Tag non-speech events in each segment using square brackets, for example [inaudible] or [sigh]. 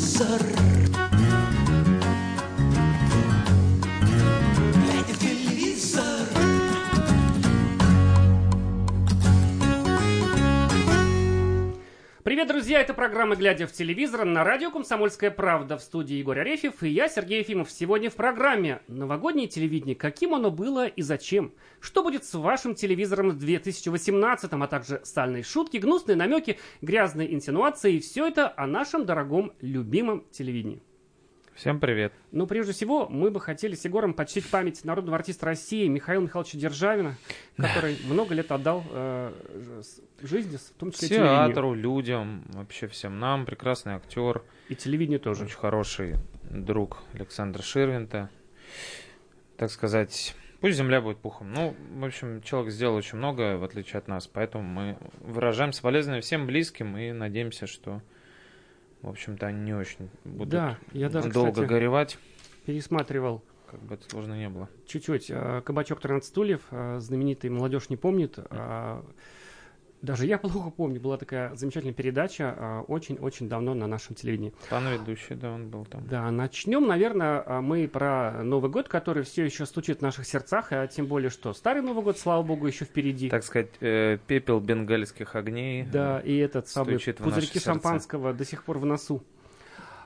телевизор. Друзья! Это программа «Глядя в телевизор» на радио «Комсомольская правда» в студии Егор Арефьев и я, Сергей Ефимов. Сегодня в программе «Новогоднее телевидение. Каким оно было и зачем?» Что будет с вашим телевизором в 2018 а также сальные шутки, гнусные намеки, грязные инсинуации и все это о нашем дорогом, любимом телевидении. Всем привет. Но прежде всего мы бы хотели с Егором почтить память народного артиста России Михаила Михайловича Державина, который много лет отдал э, жизни, в том числе. Театру, людям, вообще всем нам, прекрасный актер, И телевидению тоже. очень хороший друг Александра Ширвинта. Так сказать, пусть земля будет пухом. Ну, в общем, человек сделал очень много, в отличие от нас, поэтому мы выражаем соболезнования всем близким и надеемся, что, в общем-то, они не очень будут Да, я даже, долго кстати, горевать, пересматривал как бы это сложно не было. чуть-чуть. э, Кабачок 13 стульев, э, знаменитый молодежь не помнит. а, Даже я плохо помню, была такая замечательная передача а, очень-очень давно на нашем телевидении. Пан ведущий, да, он был там. Да, начнем, наверное, а, мы про Новый год, который все еще стучит в наших сердцах, а тем более, что старый Новый год, слава богу, еще впереди. Так сказать, э, пепел бенгальских огней. Да, и этот самый в наши пузырьки шампанского до сих пор в носу.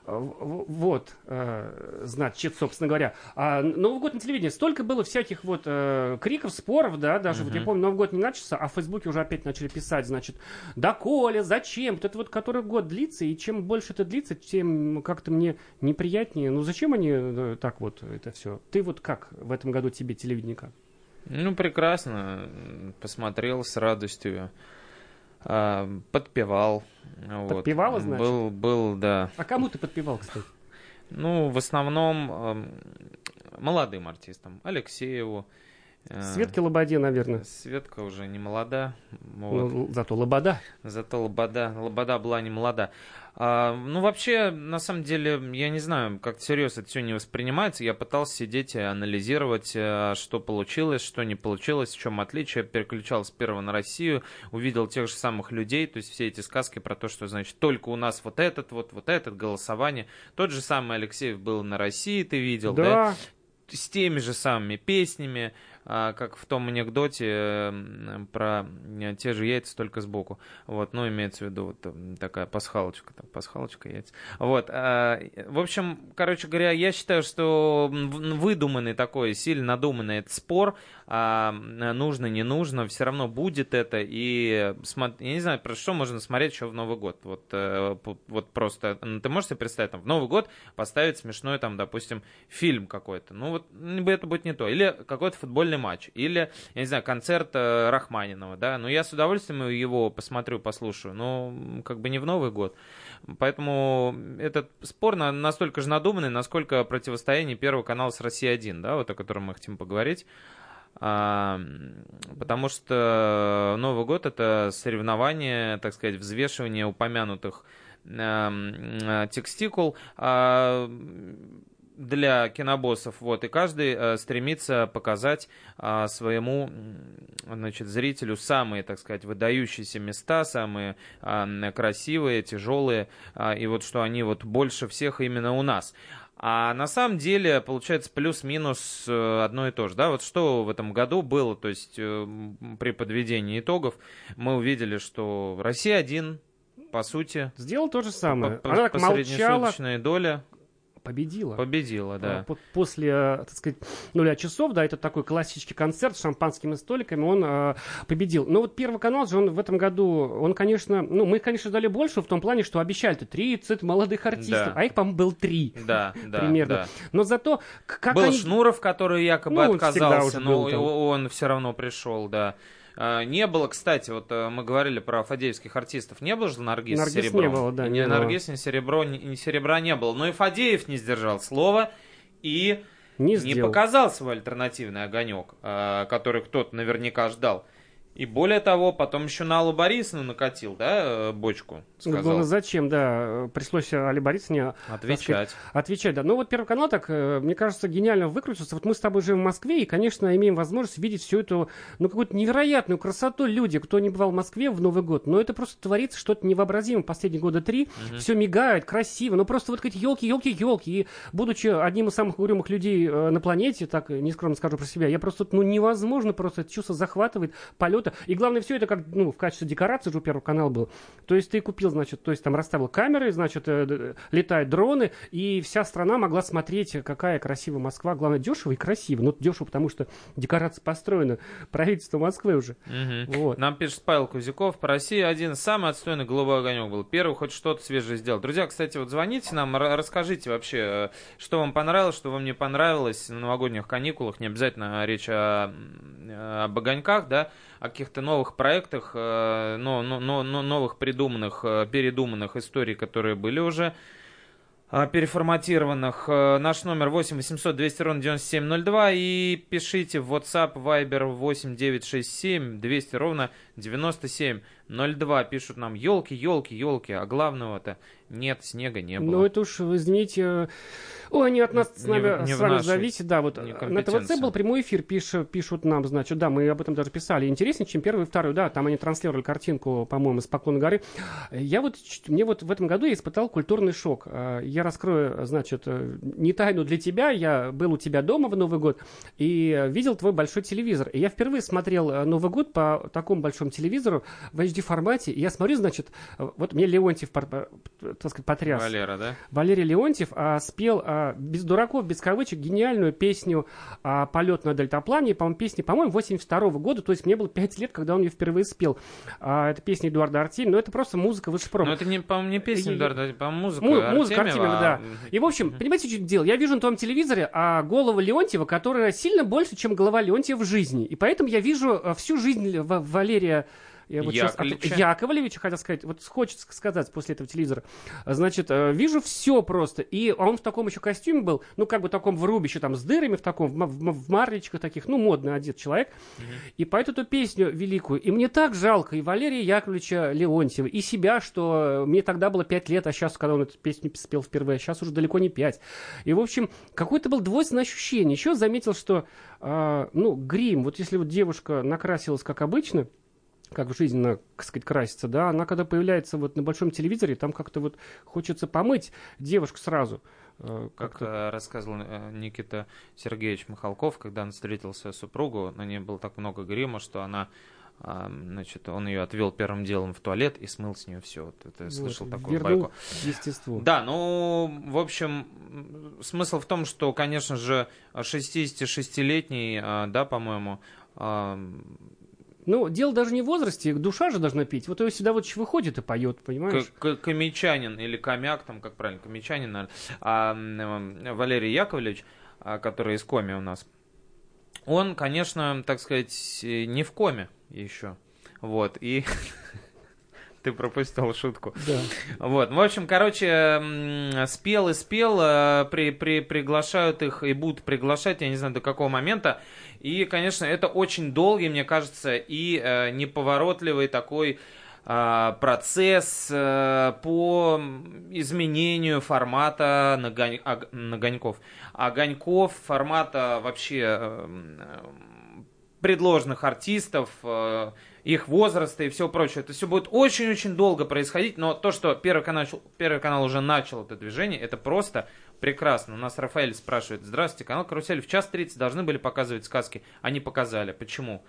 А, Вот, э, значит, собственно говоря. А Новый год на телевидении. Столько было всяких вот э, криков, споров, да, даже вот я помню, Новый год не начался, а в Фейсбуке уже опять начали писать, значит, да Коля, зачем? Вот это вот который год длится, и чем больше это длится, тем как-то мне неприятнее. Ну зачем они э, так вот это все? Ты вот как в этом году тебе телевидение как? Ну, прекрасно. Посмотрел с радостью. А, подпевал. Вот. Значит? Был, был, да. А кому ты подпевал, кстати? Ну, в основном молодым артистам. Алексееву. Э, Светке Лободе, наверное. Светка уже не молода. вот. Ну, зато Лобода. Зато Лобода, Лобода была не молода. А, ну, вообще, на самом деле, я не знаю, как серьезно это все не воспринимается. Я пытался сидеть и анализировать, э, что получилось, что не получилось, в чем отличие. Переключал с первого на Россию, увидел тех же самых людей, то есть все эти сказки про то, что, значит, только у нас вот этот, вот, вот этот, голосование. Тот же самый Алексеев был на России, ты видел, да? Да, с теми же самыми песнями, а, как в том анекдоте м, про э, те же яйца, только сбоку. Вот, ну, имеется в виду вот м, такая пасхалочка, там, пасхалочка яйца. Вот, а, в общем, короче говоря, я считаю, что выдуманный такой, сильно надуманный этот спор, а, нужно, не нужно, все равно будет это, и я не знаю, про что можно смотреть еще в Новый год. Вот, э, вот просто, ну, ты можешь себе представить, там, в Новый год поставить смешной, там, допустим, фильм какой-то. Ну, вот это будет не то. Или какой-то футбольный матч. Или, я не знаю, концерт э, Рахманинова, да. Ну, я с удовольствием его посмотрю, послушаю. Но, как бы не в Новый год. Поэтому этот спор на- настолько же надуманный, насколько противостояние Первого канала с Россией-1, да, вот о котором мы хотим поговорить. А, потому что Новый год это соревнование, так сказать, взвешивание упомянутых эм, э, текстикул а, для кинобоссов, вот, и каждый э, стремится показать а, своему значит, зрителю самые, так сказать, выдающиеся места, самые м, красивые, тяжелые, а, и вот что они вот больше всех именно у нас. А на самом деле, получается, плюс-минус э, одно и то же. Да? Вот что в этом году было, то есть э, при подведении итогов мы увидели, что Россия один, по сути, сделал то же самое. по, Она так молчала, доле победила. победила, да. А, по- После, так сказать, нуля часов, да, это такой классический концерт с шампанскими столиками, он э, победил. Но вот Первый канал же, он в этом году, он, конечно, ну, мы, конечно, ждали больше в том плане, что обещали-то 30 молодых артистов, Да. а их, по-моему, был 3. Да, да, [laughs] примерно. да. Но зато, как был они... Шнуров, который якобы Ну, отказался, но он все равно пришел, да. А, Не было, кстати, вот э, мы говорили про фадеевских артистов, не было же Наргиз, Наргиз с серебром? не было, да, Ни не. Наргиз, ни, серебро, ни, ни серебра не было. Но и Фадеев не сдержал слова и не не сделал. показал свой альтернативный огонек, э, который кто-то наверняка ждал. И более того, потом еще на Аллу Борисовну накатил, да, э, бочку, Ну, сказал. зачем, да, пришлось Али Борисовне Отвечать. отвечать, да. Ну вот Первый канал так, э, мне кажется, гениально выкрутился. Вот мы с тобой живем в Москве и, конечно, имеем возможность видеть всю эту, ну, какую-то невероятную красоту люди, кто не бывал в Москве в Новый год. Но это просто творится что-то невообразимое. Последние года три все мигает, красиво. Ну просто вот какие елки, елки, елки. И будучи одним из самых угрюмых людей э, на планете, так э, нескромно скажу про себя, я просто, ну, невозможно просто это чувство захватывает, полета. И главное, все это как, ну, в качестве декорации же у Первого канала был. То есть ты купил, значит, то есть там расставил камеры, значит, э, летают дроны, и вся страна могла смотреть, какая красивая Москва. Главное, дешево и красиво. Ну, дешево, потому что декорация построена [laughs] правительство Москвы уже. Мгм. Вот. Нам пишет Павел Кузяков, по России один самый отстойный голубой огонек был. Первый хоть что-то свежее сделал. Друзья, кстати, вот звоните нам, ра- расскажите вообще, э, что вам понравилось, что вам не понравилось на новогодних каникулах. Не обязательно речь о, м, об огоньках, да, о каких-то новых проектах, э, но, но- но- но- новых придуманных, э, передуманных историй, которые были уже а, переформатированных. Э, Наш номер 8 800 200 ровно 9702 и пишите в WhatsApp Viber 8 967 200 ровно 9702. Пишут нам елки, елки, елки, а главного-то нет, снега не было. Ну, это уж, извините, э, ой, не от нас с, Не- нами, не с вами зависит, да, вот э, на. ТВЦ был прямой эфир, пишут, пишут нам, значит, да, мы об этом даже писали, интереснее, чем первый и второй, да, там они транслировали картинку, по-моему, с Поклонной горы. Я вот, мне вот в этом году я испытал культурный шок. Э, Я раскрою, значит, не тайну для тебя, я был у тебя дома в Новый год и видел твой большой телевизор. И я впервые смотрел Новый год по такому большому телевизору в HD формате, и я смотрю, значит, э, вот мне Леонтьев, так сказать, потряс. Валера, да? Валерий Леонтьев а, спел а, без дураков, без кавычек гениальную песню а, «Полет на дельтаплане». По-моему, песни, по-моему, 82 года, то есть мне было 5 лет, когда он ее впервые спел. А, это песня Эдуарда Артемьева, но это просто музыка высшей пробы. Но это, не, по-моему, не песня, И- Эдуарда, по-моему, музыка Му- музыка Артемьева, Артемьева, да. а- И, в общем, понимаете, что дело? Я вижу на том телевизоре а, голову Леонтьева, которая сильно больше, чем голова Леонтьева в жизни. И поэтому я вижу а, всю жизнь Валерия я вот щас от- Яковлевича. Яковлевича, хотел сказать, вот хочется сказать после этого телевизора. Значит, э, вижу все просто. И он в таком еще костюме был, ну, как бы таком в рубище, там, с дырами в таком, в, ма- в ма- в марлечках таких, ну, модно одет человек. И поет эту песню великую. И мне так жалко и Валерия Яковлевича Леонтьева, и себя, что э, мне тогда было 5 лет, а сейчас, когда он эту песню спел впервые, сейчас уже далеко не 5. И, в общем, какое-то было двойственное ощущение. Еще заметил, что, а, ну, грим, вот если вот девушка накрасилась как обычно, как в жизни, она, так сказать, красится, да, она когда появляется вот на большом телевизоре, там как-то вот хочется помыть девушку сразу. Э, Как-то Как-то рассказывал э, Никита Сергеевич Михалков, когда он встретил свою супругу, на ней было так много грима, что она, значит, он ее отвел первым делом в туалет и смыл с нее все. Вот это я слышал вот, такую байку. естеству. Да, ну, в общем, смысл в том, что, конечно же, 66-летний, а, да, по-моему, Ну, дело даже не в возрасте, душа же должна петь. Вот всегда вот выходит и поет, понимаешь? К- к- Комичанин или Комяк, там, как правильно, Комичанин, наверное, а, Валерий Яковлевич, а, который из Коми у нас, он, конечно, так сказать, э, не в коме еще. Вот, и [laughs] ты пропустил шутку. Да. Вот, в общем, короче, спел и спел, э, при, при, приглашают их и будут приглашать, я не знаю до какого момента. И, конечно, это очень долгий, мне кажется, и э, неповоротливый такой э, процесс э, по изменению формата нагонь- ог- нагоньков. Огоньков, формата вообще э, м, предложенных артистов, э, их возраста и все прочее. Это все будет очень-очень долго происходить, но то, что Первый канал, Первый канал уже начал это движение, это просто прекрасно. У нас Рафаэль спрашивает, здравствуйте, канал Карусель в час 30 должны были показывать сказки, они показали. Почему?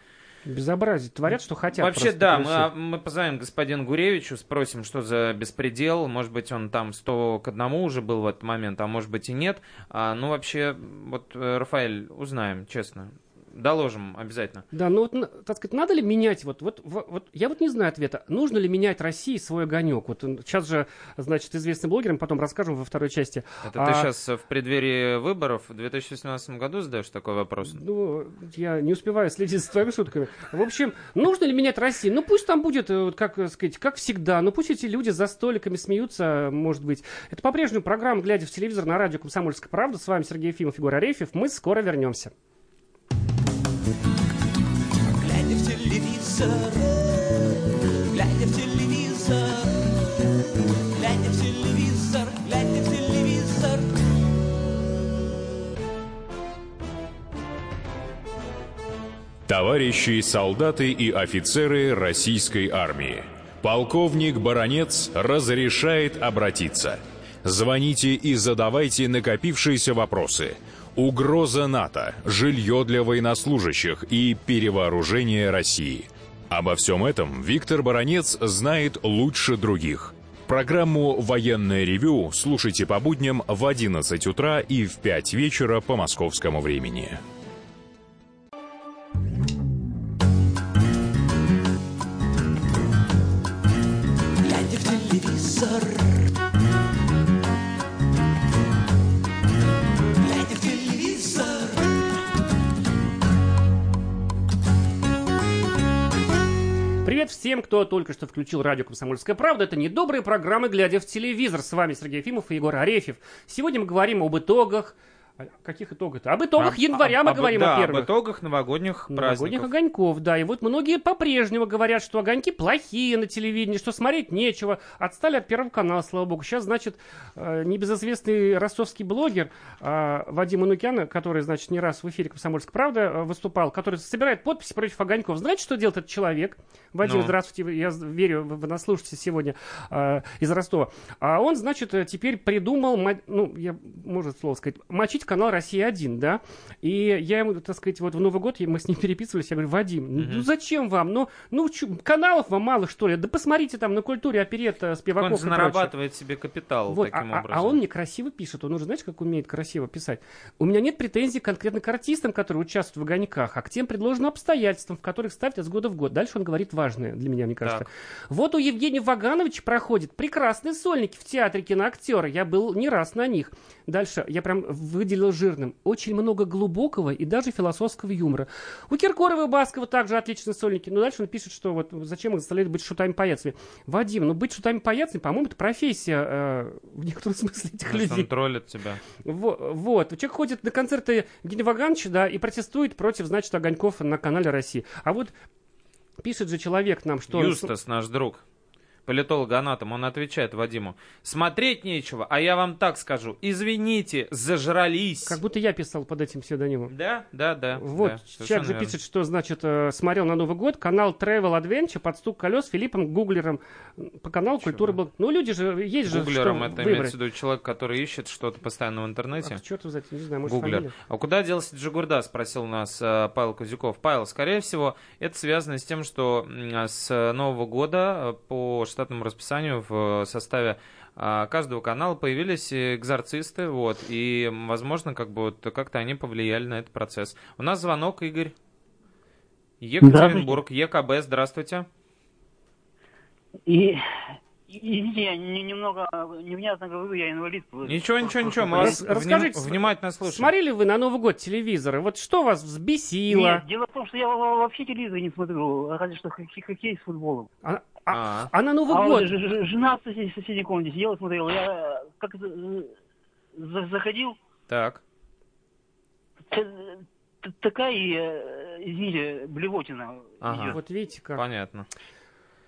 Безобразие. Творят, что хотят. Вообще, да, мы, а, мы позвоним господину Гуревичу, спросим, что за беспредел. Может быть, он там 100 к одному уже был в этот момент, а может быть и нет. А, ну, вообще, вот, э, Рафаэль, узнаем, честно. Доложим обязательно. Да, ну вот, так сказать, надо ли менять, вот, вот, вот, я вот не знаю ответа, нужно ли менять России свой огонек? Вот сейчас же, значит, известным блогерам, потом расскажем во второй части. Это А, ты сейчас в преддверии выборов в 2018 году задаешь такой вопрос? Ну, я не успеваю следить за твоими шутками. В общем, нужно ли менять Россию? Ну, пусть там будет, э, вот как э, сказать, как всегда. Ну, пусть эти люди за столиками смеются, может быть. Это по-прежнему программа «Глядя в телевизор» на радио «Комсомольская правда». С вами Сергей Ефимов, Егор Арефьев. Мы скоро вернемся. Телевизор глядя в телевизор, глядя в телевизор, глядя в телевизор. Товарищи солдаты и офицеры российской армии. Полковник Баронец разрешает обратиться. Звоните и задавайте накопившиеся вопросы. Угроза НАТО, жилье для военнослужащих и перевооружение России. Обо всем этом Виктор Баронец знает лучше других. Программу «Военное ревю» слушайте по будням в 11 утра и в 5 вечера по московскому времени. глядя в телевизор. Привет всем, кто только что включил радио «Комсомольская правда». Это недобрые программы «Глядя в телевизор». С вами Сергей Ефимов и Егор Арефьев. Сегодня мы говорим об итогах... а Каких итогах-то? Об итогах Об- января мы об- говорим да, о первых. об итогах новогодних Новогодних праздников. огоньков, да. И вот многие по-прежнему говорят, что огоньки плохие на телевидении, что смотреть нечего. Отстали от Первого канала, слава богу. Сейчас, значит, э, небезызвестный ростовский блогер э, Вадим Манукян, который, значит, не раз в эфире «Комсомольская правда» э, выступал, который собирает подписи против огоньков. Знаете, что делает этот человек? Вадим, Ну. здравствуйте, я верю, вы, нас слушаете сегодня из Ростова. А он, значит, теперь придумал, ну, я, можно слово сказать, мочить канал «Россия-1», да? И я ему, так сказать, вот в Новый год мы с ним [laughs] переписывались, я говорю, Вадим, ну зачем вам? Ну, ну чё, каналов вам мало, что ли? Да посмотрите там на культуре оперетта, Он спиваков же и прочее. себе капитал Вот, таким а, а- образом. а он некрасиво пишет. Он уже, знаете, как умеет красиво писать? У меня нет претензий конкретно к артистам, которые участвуют в огоньках, а к тем предложенным обстоятельствам, в которых ставят из года в год. Дальше он говорит важное для меня, мне кажется. Так. Вот у Евгения Вагановича проходит прекрасные сольники в театре киноактера. Я был не раз на них. Дальше я прям выделил жирным. Очень много глубокого и даже философского юмора. У Киркорова и Баскова также отличные сольники. Но дальше он пишет, что вот зачем их заставлять быть шутами-паяцами. Вадим, ну быть шутами-паяцами, по-моему, это профессия э, в некотором [laughs] смысле этих что людей. он троллит тебя. Во- Вот. Человек ходит на концерты Евгения Вагановича, да, и протестует против, значит, огоньков на канале России. А вот пишет же человек нам, что... Юстас, наш друг, политолог-анатом, он отвечает Вадиму, смотреть нечего, а я вам так скажу, извините, зажрались. Как будто я писал под этим псевдонимом. Да, да, да. Вот, да, человек же верно. пишет, что, значит, э, смотрел на Новый год канал Travel Adventure под стук колес Филиппом Гуглером по каналу Культура был. Ну, люди же, есть же Гуглером что это имеется выбрать. в виду человек, который ищет что-то постоянно в интернете. Ах, черт его знает, не знаю, может, Гуглер. фамилия? А куда делся Джигурда, спросил нас э, Павел Кузяков. Павел, скорее всего, это связано с тем, что с Нового года э, по штатному расписанию в составе а, каждого канала появились экзорцисты, вот, и, возможно, как бы вот как-то они повлияли на этот процесс. У нас звонок, Игорь. Екатеринбург, ЕКБ, здравствуйте. И, извините, я не- немного невнятно говорю, я инвалид. Ничего, ничего, ничего, мы вас расскажите, вним- внимательно слушаем. Смотрели вы на Новый год телевизоры? Вот что вас взбесило? Нет, дело в том, что я во- вообще телевизор не смотрю, разве что хоккей с футболом. А, а- А. а на Новый а год? вот ж- ж- жена в соседней, соседней комнате сидела, смотрела. Я как за- за- заходил, Так. такая, э, извините, блевотина Ага. идет. Вот видите как. Понятно.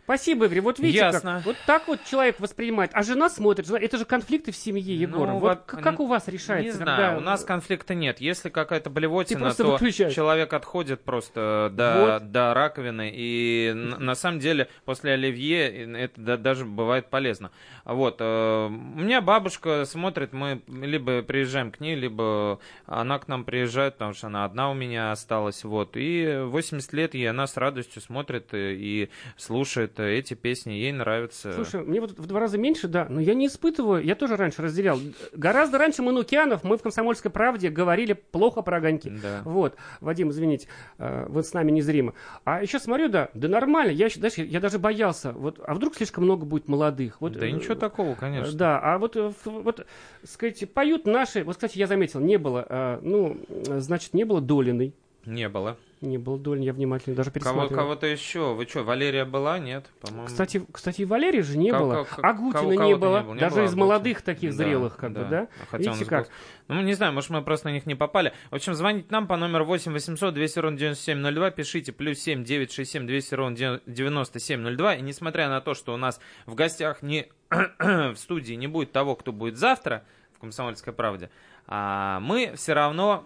Спасибо, Игорь. Вот видите, Ясно. как. Вот так вот человек воспринимает. А жена смотрит. жена- Это же конфликты в семье, Егор. Ну, вот во- как у вас решается? Не когда- знаю, у нас конфликта нет. Если какая-то блевотина, то выключаешь. человек отходит просто до, Вот. до раковины. И на самом деле после оливье это да- даже бывает полезно. Вот. э, У меня бабушка смотрит, мы либо приезжаем к ней, либо она к нам приезжает, потому что она одна у меня осталась. Вот. И 80 лет, и она с радостью смотрит э, и слушает э, эти песни. Ей нравится. Слушай, мне вот в два раза меньше, да, но я не испытываю, я тоже раньше разделял. Гораздо раньше Манукянов мы в «Комсомольской правде» говорили плохо про огоньки. Да. Вот, Вадим, извините, э, вот с нами незримо. А еще смотрю, да, да нормально, я, знаешь, я даже боялся, вот, а вдруг слишком много будет молодых? Вот, Да э, ничего такого, конечно. Да, а вот, э, вот, сказать, поют наши, вот, кстати, я заметил, не было, э, ну, э, значит, не было Долиной, Не было. Не был Долин, я внимательно даже Кого, пересматривал. кого-то еще? Вы что, Валерия была? Нет, по-моему. Кстати, кстати, и Валерии же не Кого- было, кого- Агутина кого- не было, не было, не даже было из Агутина. молодых таких Да, зрелых, как бы, да? Хотя он Видите с как? Ну, не знаю, может, мы просто на них не попали. В общем, звоните нам по номеру 8 800 200 ровно 9702, пишите плюс 7 967 200 ровно 9702. И несмотря на то, что у нас в гостях не [clears throat] в студии не будет того, кто будет завтра в «Комсомольской правде», а мы все равно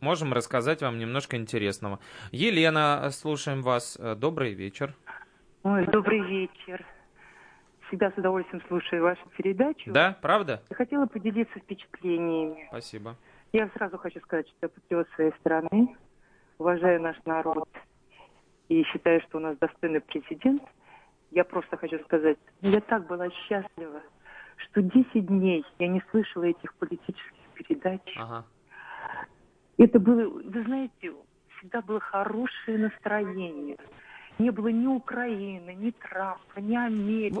можем рассказать вам немножко интересного. Елена, слушаем вас. Э, Добрый вечер. Ой, добрый вечер. Всегда с удовольствием слушаю вашу передачу. Да, правда? Я хотела поделиться впечатлениями. Спасибо. Я сразу хочу сказать, что я патриот своей страны, уважаю наш народ и считаю, что у нас достойный президент. Я просто хочу сказать, я так была счастлива, что 10 дней я не слышала этих политических передач. Ага. Это было, вы знаете, всегда было хорошее настроение. Не было ни Украины, ни Трампа, ни Америки.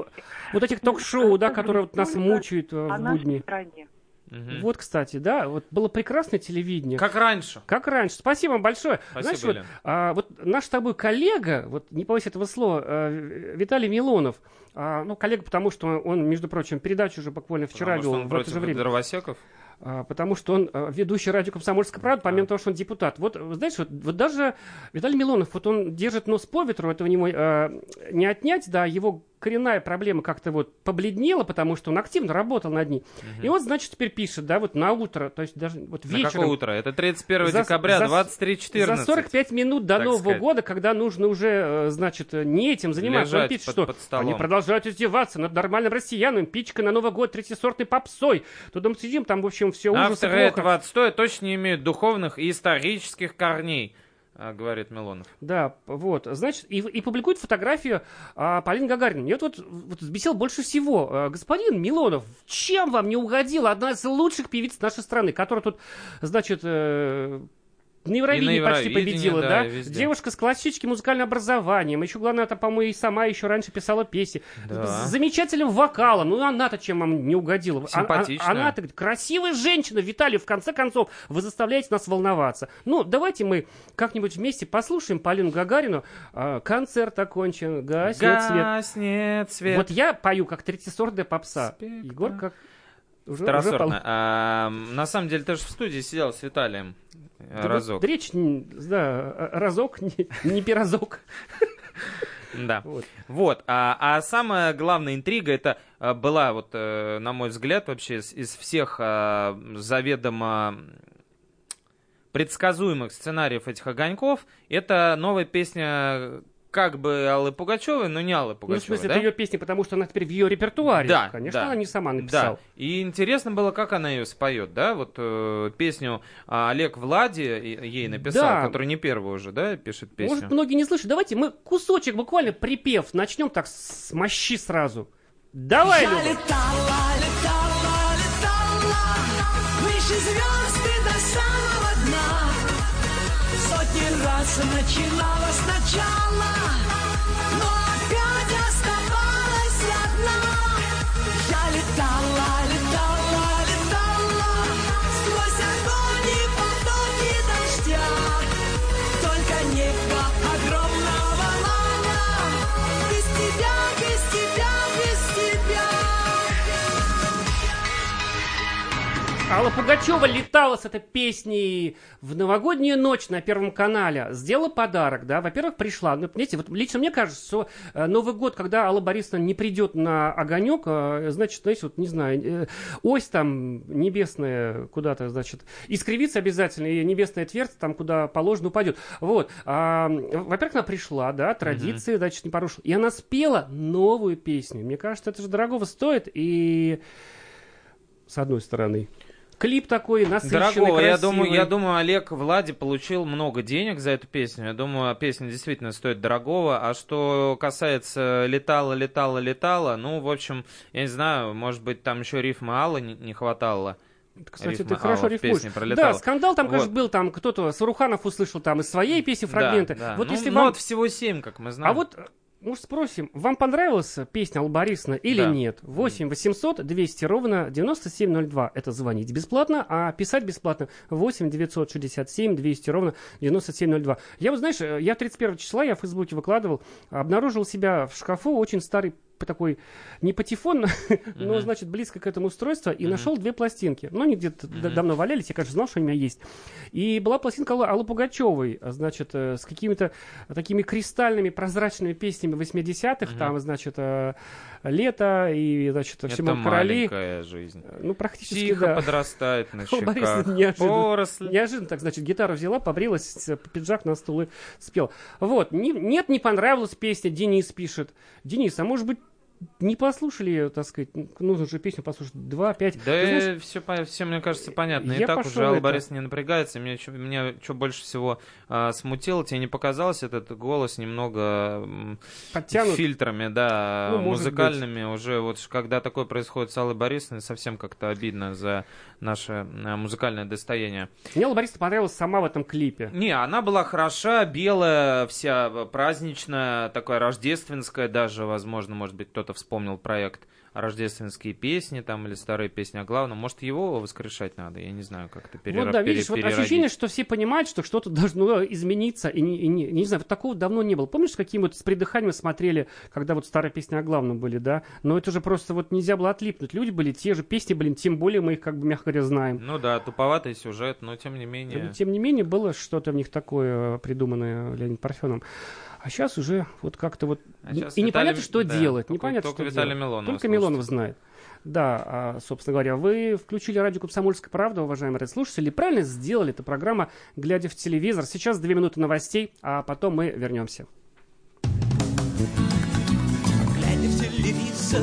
Вот этих ток-шоу, да, которые вот нас мучают э, о в нашей будни. стране. Мгм. Вот, кстати, да, вот было прекрасное телевидение. Как раньше. Как раньше. Спасибо вам большое. Спасибо, Знаешь, вот, а, вот наш с тобой коллега, вот не боюсь этого слова, э, Виталий Милонов, а, ну, коллега, потому что он, между прочим, передачу уже буквально вчера Потому что вел он в это же время. дровосеков. А, потому что он а, ведущий радио «Комсомольская правда», помимо того, что он депутат. Вот, знаешь, вот, вот даже Виталий Милонов, вот он держит нос по ветру, этого него а, не отнять, да, его коренная проблема как-то вот побледнела, потому что он активно работал над ней. И он, значит, теперь пишет, да, вот на утро, то есть даже вот На вечером. какое утро? Это 31 За- декабря, за- 23.14. За 45 минут до Нового сказать. года, когда нужно уже, э, значит, не этим заниматься, он Лежать пишет, под- что под столом. они продолжают издеваться над нормальным россиянином, пичкой на Новый год третьесортной попсой. Туда мы сидим, там, в общем, все ужасы, Авторы этого отстоя точно не имеют духовных и исторических корней, говорит Милонов. Да, вот, значит, и, и публикует фотографию а, Полины Гагариной. Мне вот, вот, взбесил больше всего. А, господин Милонов, чем вам не угодила одна из лучших певиц нашей страны, которая тут, значит, э, на Евровидении И на почти победила, да, да? везде. Девушка с классическим музыкальным образованием. Еще, главное, это, по-моему, и сама еще раньше писала песни. Да. С замечательным вокалом. Ну, она-то чем вам не угодила? А- а- Симпатичная. Она-то говорит, красивая женщина, Виталий, в конце концов, вы заставляете нас волноваться. Ну, давайте мы как-нибудь вместе послушаем Полину Гагарину. А, концерт окончен, гаснет свет. Гаснет свет. Вот я пою как третьесортная попса. Спектакль. Егор как... Уже, уже пол- А, на самом деле, ты же в студии сидел с Виталием Да разок. вот Речь, м, да, разок, не, не пирозок. Да. Вот. Вот. А, а самая главная интрига это а, была, вот, э, на мой взгляд, вообще из, из всех а, заведомо предсказуемых сценариев этих огоньков, это новая песня как бы Аллы Пугачевой, но не Аллы Ну, в Пугачевой. смысле, да? это ее песня, потому что она теперь в ее репертуаре. Да, Конечно, да. она не сама написала. Да. И интересно было, как она ее споет, да? Вот э, песню а, Олег Влади ей написал, Да. который не первый уже, да, пишет песню. Может, многие не слышат. Давайте мы кусочек, буквально припев, начнем так с мощи сразу. Давай, Я Люба. летала, летала, летала Выше звезд Начинала сначала Алла Пугачева летала с этой песней в новогоднюю ночь на Первом канале. Сделала подарок, да. Во-первых, пришла. Ну, понимаете, вот лично мне кажется, что э, Новый год, когда Алла Борисовна не придет на огонек, э, значит, знаете, вот, не знаю, э, ось там небесная куда-то, значит, искривится обязательно, и небесная твердь там, куда положено, упадет. Вот. А, во-первых, она пришла, да, традиции, значит, не порушила. И она спела новую песню. Мне кажется, это же дорогого стоит, и с одной стороны. Клип такой насыщенный, Дорогого, я красивый. думаю, я думаю, Олег Влади получил много денег за эту песню. Я думаю, песня действительно стоит дорогого. А что касается летала, летала, летала, ну, в общем, я не знаю, может быть, там еще рифма Аллы не, хватало. Кстати, рифма ты хорошо Алла в рифмуешь. Да, скандал там, конечно, Вот. был, там кто-то, Саруханов услышал там из своей песни Да, фрагменты. да. Вот Ну, если ну, вам... вот всего семь, как мы знаем. А вот может, спросим, вам понравилась песня Албарисна или Да. нет? 8 800 200 ровно 9702. Это звонить бесплатно, а писать бесплатно 8 967 200 ровно 9702. Я вот, знаешь, э, я 31 числа, я в Фейсбуке выкладывал, обнаружил себя в шкафу очень старый такой, не патефон, [laughs] но, значит, близко к этому устройству, и нашел две пластинки. Ну, они где-то давно валялись, я, конечно, знал, что они у меня есть. И была пластинка Аллы, Аллы Пугачевой, значит, э, с какими-то такими кристальными, прозрачными песнями 80-х, Мгм. там, значит, э, «Лето» и, значит, Это «Всему короли». маленькая жизнь. Ну, практически, Тихо да. подрастает на [laughs] Борисовна щеках. неожиданно. Поросль. Неожиданно так, значит, гитару взяла, побрилась, э, пиджак на стул и спел. Вот, не- нет, не понравилась песня, Денис пишет. Денис, а может быть, не послушали ее, так сказать, нужно же песню послушать, два, пять. Да Ты знаешь, все, все, мне кажется, понятно. И так уже Алла это. Борисовна не напрягается. Меня, чё- меня что больше всего а, смутило, тебе не показалось этот голос немного подтянут. фильтрами, да, Ну, музыкальными. Уже вот когда такое происходит с Аллой Борисовной, совсем как-то обидно за наше а, музыкальное достояние. Мне Алла Борисовна понравилась сама в этом клипе. Не, она была хороша, белая, вся праздничная, такая рождественская даже, возможно, может быть, кто-то вспомнил проект рождественские песни там или старые песни о главном. Может, его воскрешать надо, я не знаю, как-то перера- вот да, видишь, вот переродить. ощущение, что все понимают, что что-то должно измениться, и не, и не- не знаю, вот такого давно не было. Помнишь, с каким вот с придыханием смотрели, когда вот старые песни о главном были, да? Но это же просто вот нельзя было отлипнуть. Люди были те же, песни были, тем более мы их, как бы, мягко говоря, знаем. Ну да, туповатый сюжет, но тем не менее... Тем не менее, было что-то в них такое придуманное Леонидом Парфеном. А сейчас уже вот как-то вот... А и непонятно, что да, делать. только- непонятно, только что Виталий делать. Милонов Только слушайте. Милонов знает. Да, а, собственно говоря, вы включили радио «Комсомольская правда», уважаемые радиослушатели, и правильно сделали. Это программа «Глядя в телевизор». Сейчас две минуты новостей, а потом мы вернемся. Глядя в телевизор,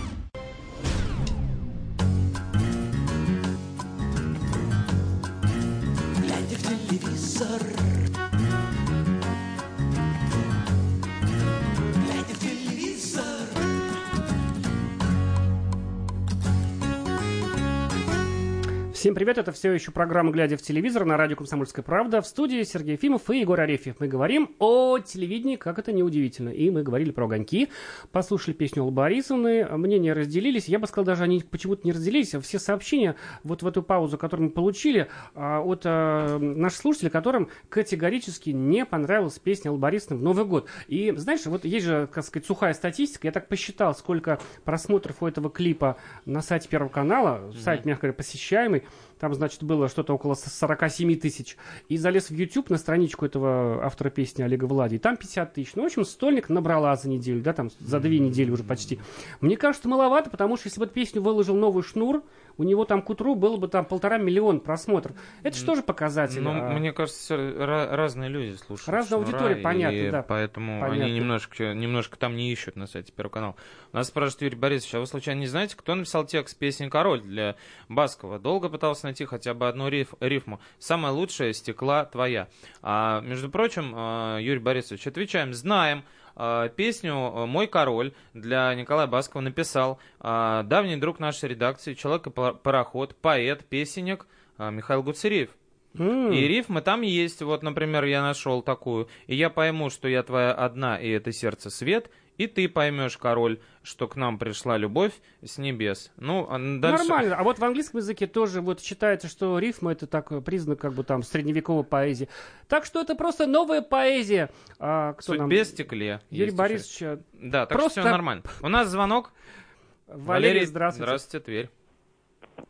Привет, это все еще программа «Глядя в телевизор» на радио «Комсомольская правда». В студии Сергей Ефимов и Егор Арефьев. Мы говорим о телевидении, как это неудивительно. И мы говорили про огоньки, послушали песню Аллы Борисовны, мнения разделились. Я бы сказал, даже они почему-то не разделились. Все сообщения вот в эту паузу, которую мы получили а, от а, наших слушателей, которым категорически не понравилась песня Аллы Борисовны в Новый год. И знаешь, вот есть же, так сказать, сухая статистика. Я так посчитал, сколько просмотров у этого клипа на сайте Первого канала. Сайт, мягко говоря, посещаемый. Там, значит, было что-то около 47 тысяч. И залез в YouTube на страничку этого автора песни Олега Влади. И там 50 тысяч. Ну, в общем, стольник набрала за неделю, да, там за две недели уже почти. Мне кажется, маловато, потому что если бы эту песню выложил новый шнур, у него там к утру было бы там полтора миллиона просмотров. Это же тоже показатель. Ну, а, мне кажется, разные люди слушают. Разная аудитория, понятно, и да. Поэтому Понятно. они немножко, немножко там не ищут на сайте Первого канала. Нас спрашивает Юрий Борисович, а вы случайно не знаете, кто написал текст песни «Король» для Баскова? Долго пытался найти хотя бы одну риф- рифму. Самая лучшая «Стекла твоя». А, между прочим, а, Юрий Борисович, отвечаем, знаем. А, Песню а, «Мой король» для Николая Баскова написал давний друг нашей редакции, человек-пароход, поэт, песенник Михаил Гуцериев. м, И рифмы там есть. Вот, например, я нашел такую. И я пойму, что я твоя одна, и это сердце свет. И ты поймешь, король, что к нам пришла любовь с небес. Ну, а дальше... Нормально. А вот в английском языке тоже вот считается, что рифма это так э, признак как бы там средневековой поэзии. Так что это просто новая поэзия. А, кто нам? Судьбе стекле. Юрий Борисович, э, еще. Да, так просто- что все нормально. У нас звонок. Валерий, здравствуйте. Здравствуйте, Тверь.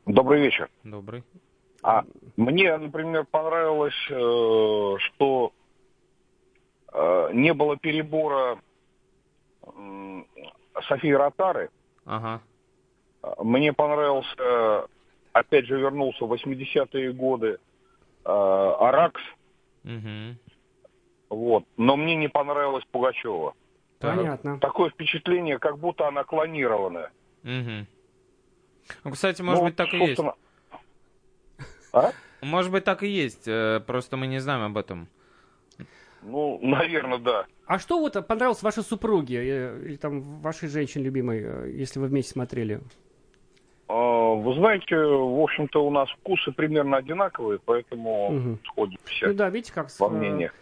Добрый вечер. Добрый. А мне, например, понравилось, э, что э, не было перебора Софии Ротары. Ага. Мне понравился, опять же, вернулся в 80-е годы э, Аракс. Мгм. Вот. Но мне не понравилась Пугачева. Понятно. Такое впечатление, как будто она клонированная. Мгм. Ну, кстати, может Ну, быть, так и есть. собственно- А? Может быть, так и есть, э, просто мы не знаем об этом. Ну, наверное, да. А что вот понравилось вашей супруге э, или там вашей женщине любимой, э, если вы вместе смотрели? А, Вы знаете, в общем-то, у нас вкусы примерно одинаковые, поэтому Мгм. сходимся Ну да, видите, как... во мнениях.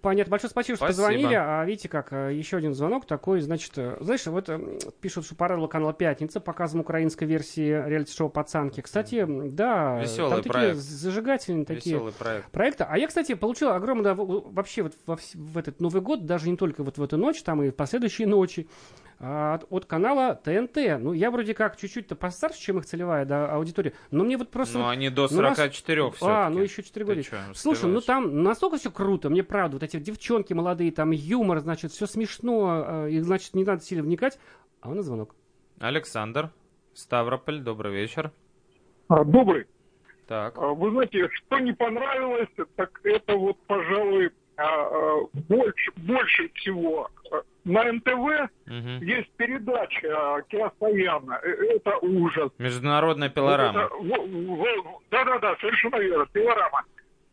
Понятно. Большое спасибо, что Спасибо. позвонили. А видите, как э, еще один звонок такой, значит, э, знаешь, вот э, пишут, что порадовала канал «Пятница» показом украинской версии реалити-шоу «Пацанки». Кстати, да, Веселый там такие проект. зажигательные такие Веселый проект. проекты. А я, кстати, получил огромное вообще вот во в этот Новый год, даже не только вот в эту ночь, там и в последующие ночи, от, от канала ТНТ. Ну, я вроде как чуть-чуть-то постарше, чем их целевая да, аудитория, но мне вот просто... Ну, вот- они до ну, нас- 44 А, ну еще 4 Ты года. чё, Слушай, ну там настолько все круто, мне правда, вот эти девчонки молодые, там юмор, значит, все смешно, э, и, значит, не надо сильно вникать. А у нас звонок. Александр, Ставрополь, добрый вечер. А, Добрый. Так. А, Вы знаете, что не понравилось, так это вот, пожалуй, а, а, больше, больше всего. А, На НТВ Мгм. есть передача а, Киасаяна. Э, Это ужас. Международная пилорама. Да-да-да, совершенно верно, пилорама.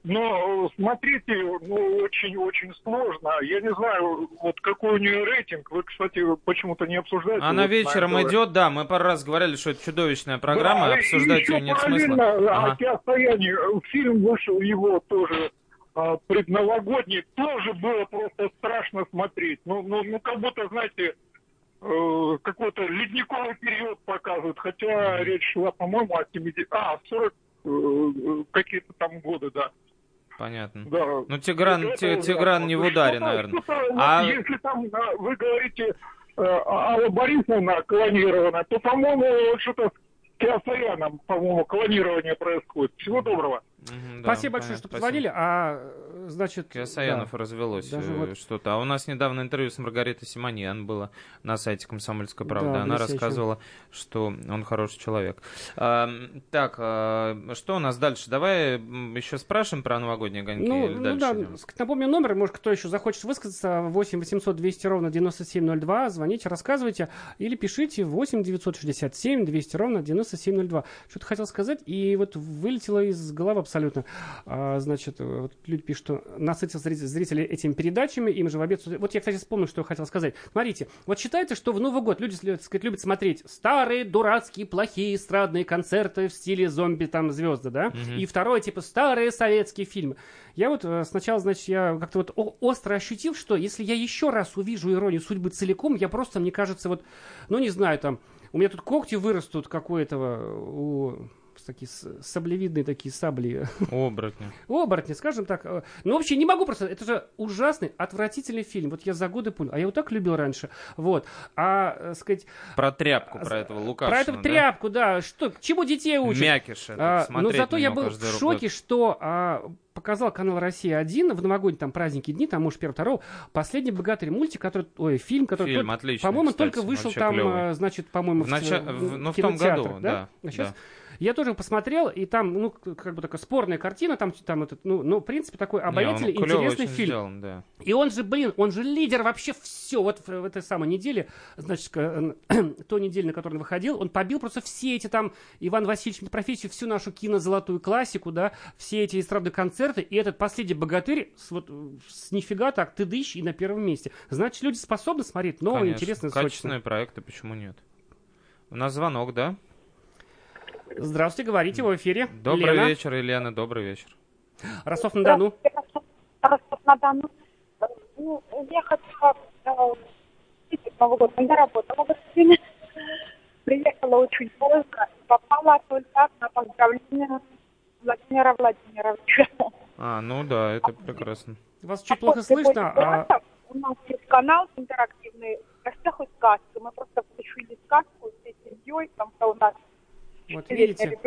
Но э, смотрите, ну, очень-очень сложно. Я не знаю, вот какой у нее рейтинг. Вы, кстати, почему-то не обсуждаете. Она вот на вечером НТВ. идет, да, мы пару раз говорили, что это чудовищная программа, Да, обсуждать ее нет смысла. О Ага. Киасаяне, э, фильм вышел его тоже а, предновогодний, тоже было просто страшно смотреть. Ну, ну, ну как будто, знаете, э, какой-то ледниковый период показывают, хотя речь шла, по-моему, о 70... А, 40 э, какие-то там годы, да. Понятно. Да. Ну, Тигран, Это Ти- ужасно. Тигран не в ударе, наверное. А- Если там вы говорите э, Алла Борисовна клонирована, то, по-моему, что-то с Киасаяном, по-моему, клонирование происходит. Всего доброго. Да, Спасибо большое, понятно, что спасибо. позвонили. А, э, значит... Киасаянов да. развелось э, вот- что-то. А у нас недавно интервью с Маргаритой Симоньян было на сайте «Комсомольской правды». Да, Она рассказывала, что он хороший человек. А, так, а, что у нас дальше? Давай еще спрашиваем про новогодние огоньки Ну, или ну дальше да, идем? напомню номер, может, кто еще захочет высказаться, 8 800 200 ровно 9702, звоните, рассказывайте, или пишите 8 967 200 ровно 9702. Что-то хотел сказать, и вот вылетело из головы абсолютно. А, значит, вот люди пишут, что насытил зрители этими передачами, им же в обед... Вот я, кстати, вспомнил, что я хотел сказать. Смотрите, вот считается, что в Новый год люди, так сказать, любят смотреть старые, дурацкие, плохие эстрадные концерты в стиле зомби, там, звезды, да? Мгм. И второе, типа, старые советские фильмы. Я вот э, сначала, значит, я как-то вот остро ощутил, что если я еще раз увижу иронию судьбы целиком, я просто, мне кажется, вот, ну, не знаю, там, у меня тут когти вырастут, как у этого, у такие саблевидные такие сабли. [laughs] Оборотни. Оборотни, скажем так. Э, Ну, вообще, не могу просто... Это же ужасный, отвратительный фильм. Вот я за годы понял. А я его так любил раньше. Вот. А, э, сказать... Про тряпку, про этого Лукашина, Про эту да? тряпку, да. Что, чему детей учат? Мякиш этот, А, но смотреть зато я был в шоке, что а, показал канал «Россия-1» в новогодние там праздники дни, там, может, первого, второго, «Последний богатырь» мультик, который, ой, фильм, который, Фильм только- отличный, по-моему, кстати, только вышел там, клёвый. а, значит, по-моему, В нача- т- в- ну, в том году, да, А щас- да. Я тоже посмотрел, и там, ну, как бы такая спорная картина, там, там этот, ну, ну, в принципе, такой Не, обаятельный, клёво интересный фильм. сделан, да. И он же, блин, он же лидер вообще все. Вот в, в этой самой неделе, значит, [clears throat] той неделе, на которой он выходил, он побил просто все эти там Иван Васильевич профессию, всю нашу кинозолотую классику, да, все эти эстрадные концерты, и этот последний богатырь с, вот, с нифига так, ты дыщ и на первом месте. Значит, люди способны смотреть новые, Конечно, интересные, качественные сочные. проекты, почему нет? У нас звонок, да? Здравствуйте, говорите, в эфире. Добрый Лена. вечер, Елена, добрый вечер. Ростов-на-Дону. Ростов-на-Дону. Ну, я хотела встретить Новый год, я работала в время. Приехала очень поздно, попала только на поздравление Владимира Владимировича. А, ну да, это прекрасно. Вас чуть плохо После слышно, а... У нас есть канал интерактивный в гостях у сказки. Мы просто включили сказку всей семьей, там что у нас Вот видите,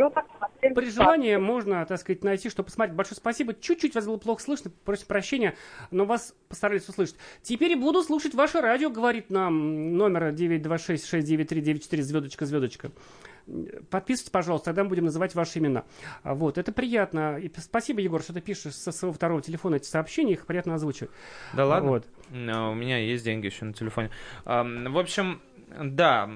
при желании можно, так сказать, найти, что посмотреть. Большое спасибо. Чуть-чуть вас было плохо слышно, просим прощения, но вас постарались услышать. Теперь буду слушать ваше радио, говорит нам номер 926-693-94, звездочка, звездочка. Подписывайтесь, пожалуйста, тогда мы будем называть ваши имена. Вот, это приятно. И спасибо, Егор, что ты пишешь со своего второго телефона эти сообщения, их приятно озвучивать. Да ладно? Вот. А, У меня есть деньги еще на телефоне. В общем, да,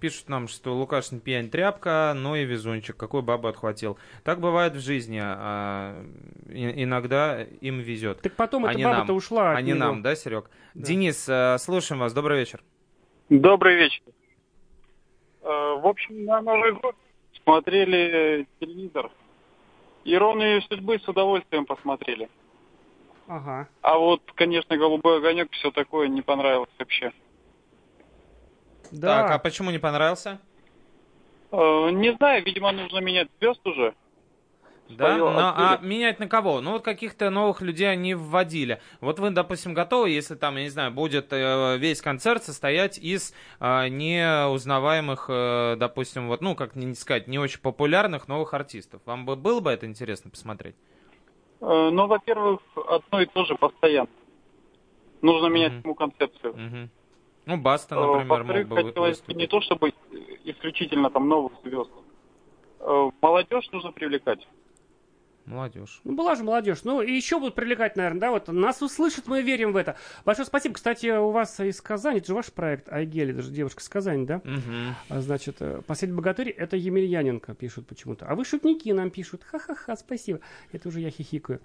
пишут нам, что Лукашин пьянь тряпка, но и везунчик, какой бабу отхватил. Так бывает в жизни, а, и- иногда им везет. Так потом а эта баба-то ушла от А не него. нам, да, Серег? Да. Денис, а, слушаем вас, добрый вечер. Добрый вечер. Э, В общем, на Новый год смотрели телевизор. Иронию судьбы с удовольствием посмотрели. Ага. А вот, конечно, голубой огонек, все такое не понравилось вообще. Да. Так, а почему не понравился? Э, Не знаю, видимо, нужно менять звезд уже. Да, но, а открыли. менять на кого? Ну вот каких-то новых людей они вводили. Вот вы, допустим, готовы, если там, я не знаю, будет э, весь концерт состоять из э, неузнаваемых, э, допустим, вот, ну, как не сказать, не очень популярных новых артистов. Вам бы было бы это интересно посмотреть? Э, Ну, во-первых, одно и то же постоянно. Нужно менять Мгм. ему концепцию. Мгм. Ну, Баста, например, мог бы хотелось выступить. не то, чтобы исключительно там новых звезд. Э, Молодежь нужно привлекать. Молодежь. Ну, была же молодежь. Ну, и еще будут привлекать, наверное, да, вот нас услышат, мы верим в это. Большое спасибо. Кстати, у вас из Казани, это же ваш проект Айгели, даже девушка из Казани, да? А, Значит, э, «Последний богатырь» — это Емельяненко, пишут почему-то. А вы шутники нам пишут. Ха-ха-ха, спасибо. Это уже я хихикаю.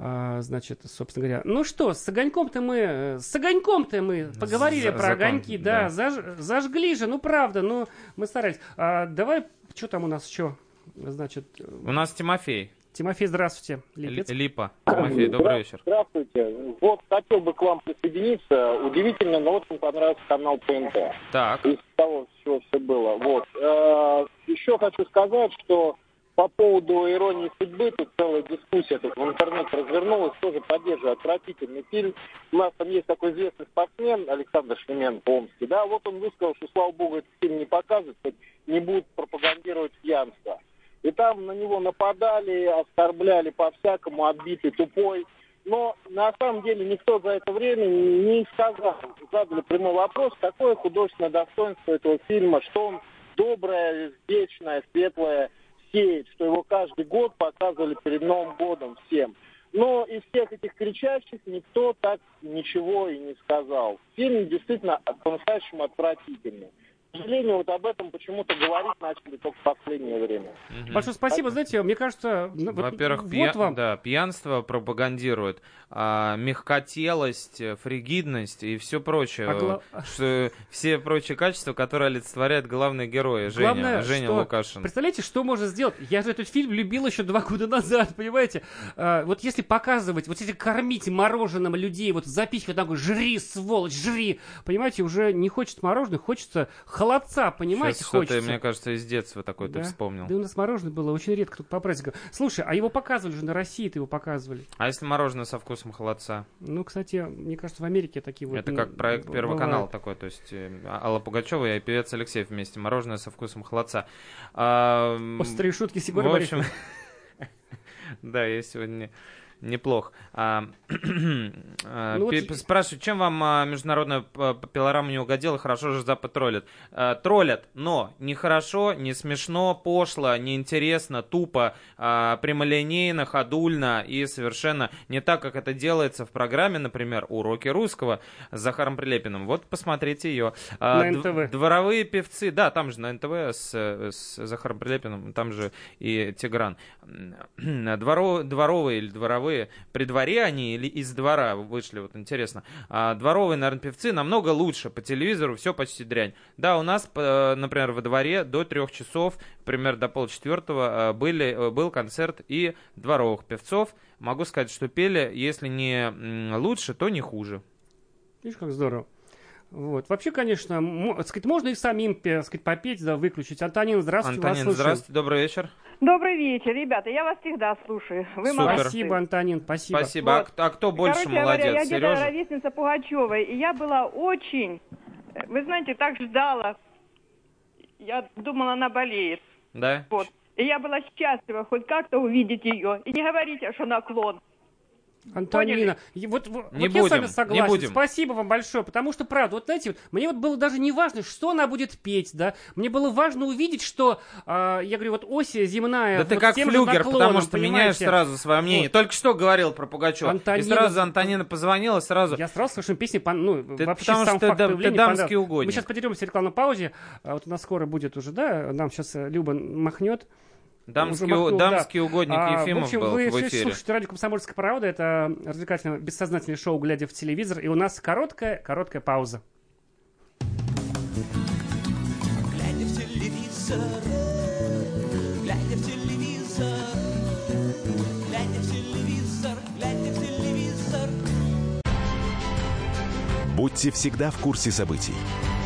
А, значит, собственно говоря. Ну что, с огоньком-то мы... э, С огоньком-то мы поговорили За- про закон, огоньки. да. Да, заж- зажгли же, ну правда, ну мы старались. А, давай, что там у нас еще? Значит, У нас Тимофей. Тимофей, здравствуйте. Липец. Ли- Липа. Тимофей, добрый вечер. Здравствуйте. Вот хотел бы к вам присоединиться. Удивительно, но очень понравился канал ТНТ. Так. Из того, чего все было. Вот. Э, Еще хочу сказать, что по поводу иронии судьбы, тут целая дискуссия тут в интернете развернулась, тоже поддерживаю отвратительный фильм. У нас там есть такой известный спортсмен Александр Шлеменко Омский, да, вот он высказал, что, слава богу, этот фильм не показывают, хоть не будут пропагандировать пьянство. И там на него нападали, оскорбляли по-всякому, отбитый, тупой. Но на самом деле никто за это время не сказал, задали прямой вопрос, какое художественное достоинство этого фильма, что он доброе, вечное, светлое сеет, что его каждый год показывали перед Новым годом всем. Но из всех этих кричащих никто так ничего и не сказал. Фильм действительно по-настоящему отвратительный. К сожалению, вот об этом почему-то говорить начали только в последнее время. Большое спасибо. Знаете, мне кажется, ну, Во-первых, вот пья- вам. да, пьянство пропагандирует, а, мягкотелость, фригидность и все прочее. А гла- Что, все прочие качества, которые олицетворяют главные герои. Женя, Главное, Женя что- Лукашин. Представляете, что можно сделать? Я же этот фильм любил еще два года назад, понимаете? А, вот если показывать, вот если кормить мороженым людей, вот запихивать такой, жри, сволочь, жри, понимаете, уже не хочется мороженого, хочется холодца, понимаете, Сейчас что-то, хочется. мне кажется, из детства такое ты Да? вспомнил. Да у нас мороженое было очень редко тут по праздникам. Слушай, а его показывали же на России-то его показывали. А если мороженое со вкусом холодца? Ну, кстати, мне кажется, в Америке такие вот... Это как проект б- Первый бывают. канал такой, то есть э, Алла Пугачева и певец Алексей вместе. Мороженое со вкусом холодца. А, Острые шутки с Егором В общем, [laughs] да, я сегодня неплох. А, [clears throat] а, Ну вот Спрашиваю, чем вам а, международная п- пилорама не угодила? Хорошо же Запад троллит. А, Троллят, но не хорошо, не смешно, пошло, неинтересно, тупо, а, прямолинейно, ходульно и совершенно не так, как это делается в программе, например, «Уроки русского» с Захаром Прилепиным. Вот посмотрите ее. А, На НТВ. Дворовые певцы, да, там же на НТВ с, с Захаром Прилепиным, там же и Тигран. [clears throat] Дворо- дворовые или дворовые, при дворе они или из двора вышли, вот интересно. А дворовые, наверное, певцы намного лучше, по телевизору все почти дрянь. Да, у нас, э, например, во дворе до трех часов, примерно до полчетвертого, э, были, э, был концерт и дворовых певцов. Могу сказать, что пели, если не лучше, то не хуже. Видишь, как здорово. Вот. Вообще, конечно, сказать, можно и самим сказать, попеть, да, выключить. Антонин, здравствуйте, вас Антонин, слушаем. здравствуйте, добрый вечер. Добрый вечер, ребята. Я вас всегда слушаю. Вы Супер. молодцы. Спасибо, Антонин, спасибо. Спасибо. А, кто- а кто больше Короче молодец, говоря, я Сережа? ровесница Пугачевой, и я была очень, вы знаете, так ждала. Я думала, она болеет. Да? Вот. И я была счастлива хоть как-то увидеть ее. И не говорите, что наклон. Антонина, и вот, вот Не я с вами будем, согласен. не будем. Спасибо вам большое, потому что, правда, вот знаете, вот, мне вот было даже не важно, что она будет петь, да, мне было важно увидеть, что, а, я говорю, вот оси земная, Да ты вот как тем же флюгер, наклоном, потому что меняешь понимаете? сразу свое мнение. Вот. Только что говорил про Пугачева. Антонина- И сразу Антонина позвонила, сразу... Я сразу слышу песни, пон- ну, Ты- вообще потому сам что факт ты ты дамский угодник. Мы сейчас поделимся в рекламной паузе, а вот у нас скоро будет уже, да, нам сейчас э, Люба махнет. Дамский, махнул, дамский да. угодник А, Ефимов в общем, был вы в эфире. слушаете радио «Комсомольская правда». Это развлекательное бессознательное шоу «Глядя в телевизор». И у нас короткая, короткая пауза. Глядя в телевизор, глядя в телевизор, глядя в телевизор, глядя в телевизор. Будьте всегда в курсе событий.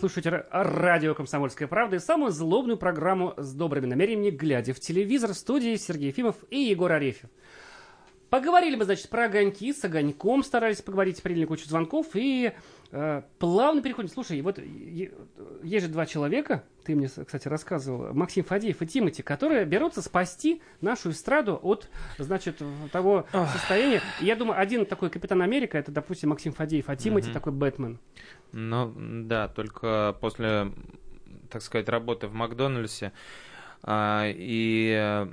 Слушаете ра- радио «Комсомольская правда» и самую злобную программу с добрыми намерениями «Глядя в телевизор» в студии Сергей Ефимов и Егор Арефьев. Поговорили мы, значит, про огоньки, с огоньком старались поговорить, приняли кучу звонков и плавно переходим. Слушай, вот есть же два человека, ты мне, кстати, рассказывал, Максим Фадеев и Тимати, которые берутся спасти нашу эстраду от, значит, того состояния. Я думаю, один такой Капитан Америка, это, допустим, Максим Фадеев, а Тимати Мгм. такой Бэтмен. Ну, да, только после, так сказать, работы в Макдональдсе а, и э,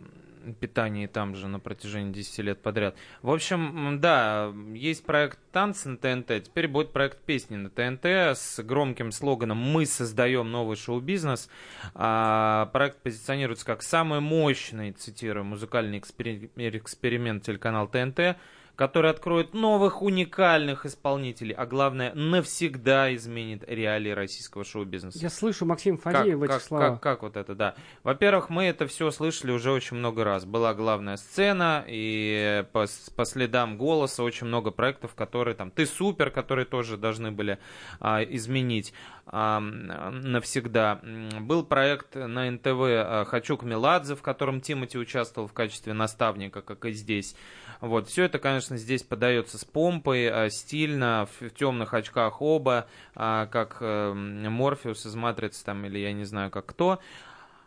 питании там же на протяжении 10 лет подряд. В общем, да, есть проект «Танцы» на ТНТ, теперь будет проект «Песни» на ТНТ с громким слоганом «Мы создаем новый шоу-бизнес». А, проект позиционируется как самый мощный, цитирую, музыкальный экспери- эксперимент телеканал ТНТ, который откроет новых уникальных исполнителей, а главное, навсегда изменит реалии российского шоу-бизнеса. Я слышу Максим Фадеев в этих как, словах. как, как вот это, да. Во-первых, мы это все слышали уже очень много раз. Была главная сцена, и по, по следам голоса очень много проектов, которые там... Ты супер, которые тоже должны были а, изменить а, навсегда. Был проект на НТВ а, «Хочу к Меладзе», в котором Тимати участвовал в качестве наставника, как и здесь. Вот, все это, конечно, здесь подается с помпой, а, стильно, в, темных очках оба, а, как э, Морфеус из Матрицы, там, или я не знаю, как кто.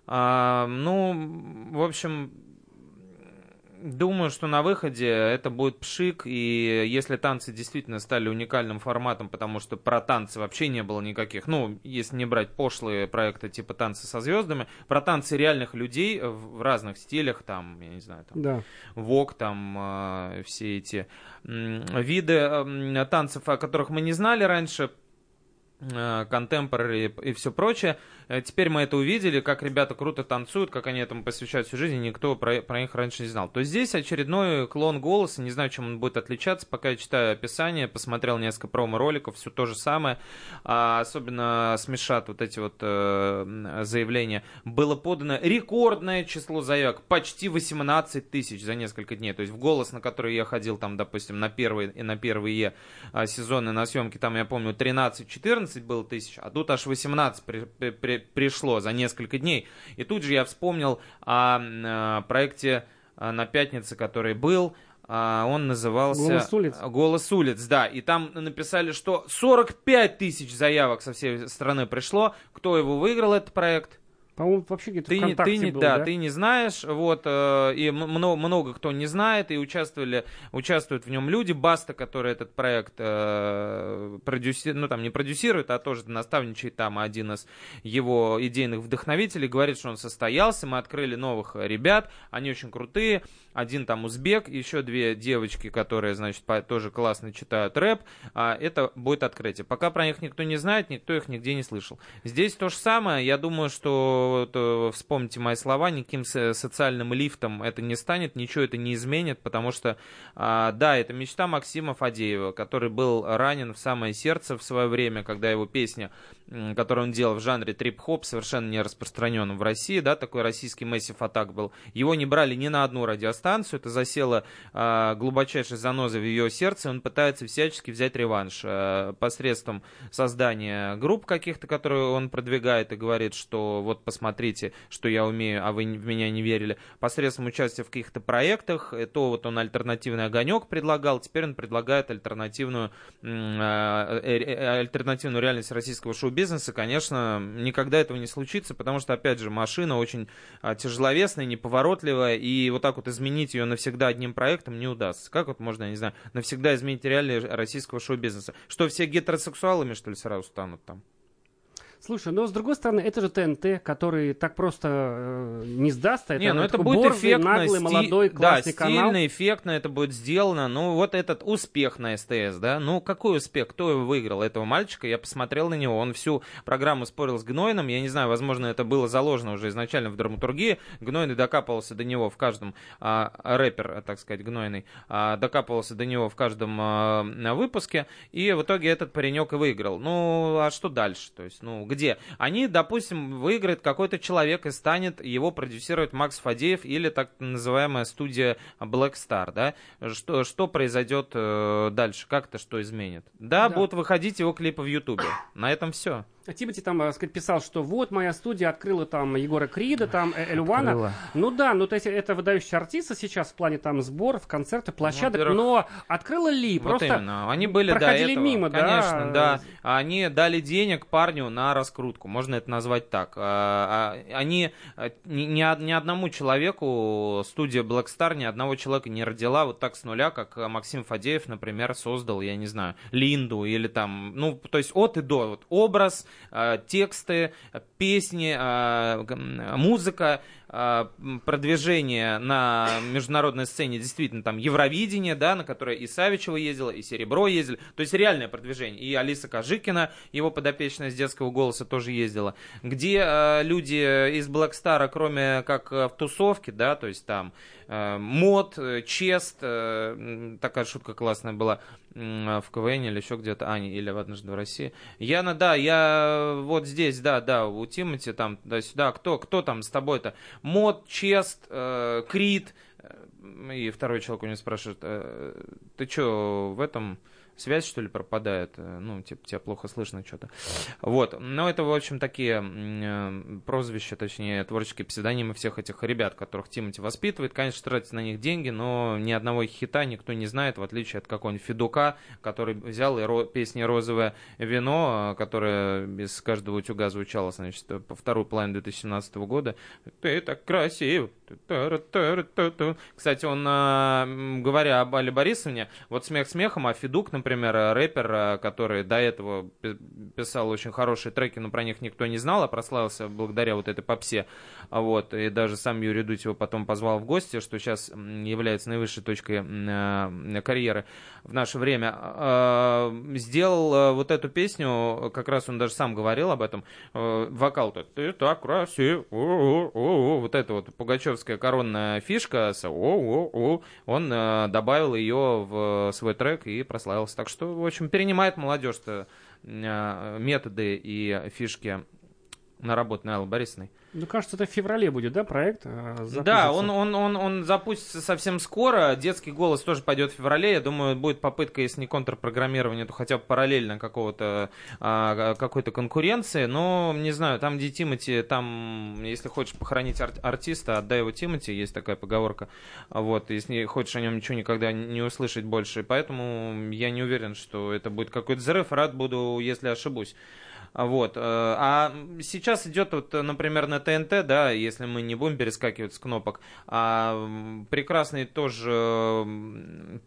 А, ну, в общем, Думаю, что на выходе это будет пшик, и если танцы действительно стали уникальным форматом, потому что про танцы вообще не было никаких, ну, если не брать пошлые проекты типа танцы со звездами, про танцы реальных людей в разных стилях, там, я не знаю, там, Да. вок, там, э, все эти м, виды м, танцев, о которых мы не знали раньше, контемпорари и все прочее. Э, Теперь мы это увидели, как ребята круто танцуют, как они этому посвящают всю жизнь, и никто про, про них раньше не знал. То здесь очередной клон голоса, не знаю, чем он будет отличаться, пока я читаю описание, посмотрел несколько промо-роликов, все то же самое, А особенно смешат вот эти вот э, заявления. Было подано рекордное число заявок, почти 18 тысяч за несколько дней. То есть в голос, на который я ходил там, допустим, на первые и на первые а, сезоны на съемки, там, я помню, 13-14 было тысяч, а тут аж 18 при- при- при- пришло за несколько дней. И тут же я вспомнил о, э, проекте а, на пятнице, который был, а, он назывался... «Голос улиц». «Голос улиц», да. И там написали, что 45 тысяч заявок со всей страны пришло. Кто его выиграл, этот проект? По-моему, вообще где-то Ты, не- ВКонтакте ты был, да, да? ты не знаешь, вот, э, и много, много кто не знает, и участвовали, участвуют в нем люди, Баста, который этот проект э, продюси- ну, там, не продюсирует, а тоже наставничает там один из его идейных вдохновителей, говорит, что он состоялся, мы открыли новых ребят, они очень крутые, один там узбек, еще две девочки, которые, значит, по- тоже классно читают рэп, а это будет открытие. Пока про них никто не знает, никто их нигде не слышал. Здесь то же самое, я думаю, что вот, э, вспомните мои слова, никаким со- социальным лифтом это не станет, ничего это не изменит, потому что, а, да, это мечта Максима Фадеева, который был ранен в самое сердце в свое время, когда его песня, м, которую он делал в жанре трип-хоп, совершенно не распространен в России, да, такой российский Massive Attack был. Его не брали ни на одну радиостанцию, это засело а, глубочайшей занозой в ее сердце, он пытается всячески взять реванш а, посредством создания групп каких-то, которые он продвигает и говорит, что вот посмотрите, что я умею, а вы в меня не верили, посредством участия в каких-то проектах, и то вот он альтернативный огонек предлагал, теперь он предлагает альтернативную, а, э, э, альтернативную реальность российского шоу-бизнеса, конечно, никогда этого не случится, потому что, опять же, машина очень а, тяжеловесная, неповоротливая, и вот так вот изменить ее навсегда одним проектом не удастся. Как вот можно, я не знаю, навсегда изменить реалии российского шоу-бизнеса? Что, все гетеросексуалами, что ли, сразу станут там? Слушай, но с другой стороны, это же ТНТ, который так просто э, не сдастся. Это, не, ну это будет борзый, эффектно, наглый, сти- молодой, да, классный канал. стильно, эффектно это будет сделано. Ну, вот этот успех на СТС, да, ну, какой успех? Кто его выиграл? Этого мальчика, я посмотрел на него, он всю программу спорил с Гнойным, я не знаю, возможно, это было заложено уже изначально в драматургии, Гнойный докапывался до него в каждом, а, рэпер, так сказать, Гнойный, а, докапывался до него в каждом а, выпуске, и в итоге этот паренек и выиграл. Ну, а что дальше? То есть, ну, где? Они, допустим, выиграет какой-то человек и станет его продюсировать Макс Фадеев или так называемая студия Black Star, да? Что, что произойдет э, дальше? Как это что изменит? Да, Да. будут выходить его клипы в Ютубе. На этом все. А Тимати там, так сказать, писал, что вот моя студия открыла там Егора Крида, там э, Эльвана. Открыла. Ну да, ну то есть это выдающие артисты сейчас в плане там сборов, концертов, площадок, Во-первых, но открыла ли? Вот Просто именно. Они были до проходили этого. мимо, да? Конечно, да. Они дали денег парню на раскрутку, можно это назвать так. А, а, Они а, ни, ни од- ни одному человеку студия Black Star ни одного человека не родила вот так с нуля, как Максим Фадеев, например, создал, я не знаю, Линду или там, ну, то есть от и до. Вот образ, тексты, песни, м, музыка, продвижение на международной сцене, действительно, там Евровидение, да, на которое и Савичева ездила, и Серебро ездили, то есть реальное продвижение. И Алиса Кожикина, его подопечная с детского голоса, тоже ездила. Где а, люди из Блэкстара, кроме как а, в тусовке, да, то есть там э, мод, э, чест, э, такая шутка классная была м, в КВН или еще где-то, а, не, или в «Однажды в России». Яна, да, я вот здесь, да, да, у Тимати там, да, сюда, кто, кто там с тобой-то? Мод, чест, э, Крид, э, и второй человек у него спрашивает, э, ты что, в этом связь, что ли, пропадает? Э, Ну, типа, тебя плохо слышно что-то. Вот. Но это, в общем, такие э, прозвища, точнее, творческие псевдонимы всех этих ребят, которых Тимати воспитывает. Конечно, тратит на них деньги, но ни одного хита никто не знает, в отличие от какого-нибудь Федука, который взял и ро- песни «Розовое вино», э, которое без каждого утюга звучало, значит, по вторую половину 2017 года. Ты так красив. Кстати, он, а, говоря об Али Борисовне, вот смех смехом, а Федук, например, а, рэпер, а, который до этого пи- писал очень хорошие треки, но про них никто не знал, а прославился благодаря вот этой попсе. Вот, и даже сам Юрий Дудь его потом позвал в гости, что сейчас является наивысшей точкой а, карьеры в наше время. Сделал вот эту песню, как раз он даже сам говорил об этом, э, вокал-то «Ты так красив», о-о-о-о», вот эта вот пугачевская коронная фишка с «о-о-о», он э, добавил ее в свой трек и прославился. Так что, в общем, перенимает молодежь-то э, методы и фишки наработанные Аллы Борисовной. Ну, кажется, это в феврале будет, да, проект? э, Да, запустится? он, он, он, он запустится совсем скоро. Детский голос тоже пойдет в феврале. Я думаю, будет попытка, если не контрпрограммирование, то хотя бы параллельно какого-то, а, какой-то конкуренции. Но, не знаю, там, где Тимати, там, если хочешь похоронить ар- артиста, отдай его Тимати, есть такая поговорка. Вот, если хочешь о нем ничего никогда не услышать больше. Поэтому я не уверен, что это будет какой-то взрыв. Рад буду, если ошибусь. Вот. э, А сейчас идет, вот, например, на ТНТ, да, если мы не будем перескакивать с кнопок, а, прекрасный тоже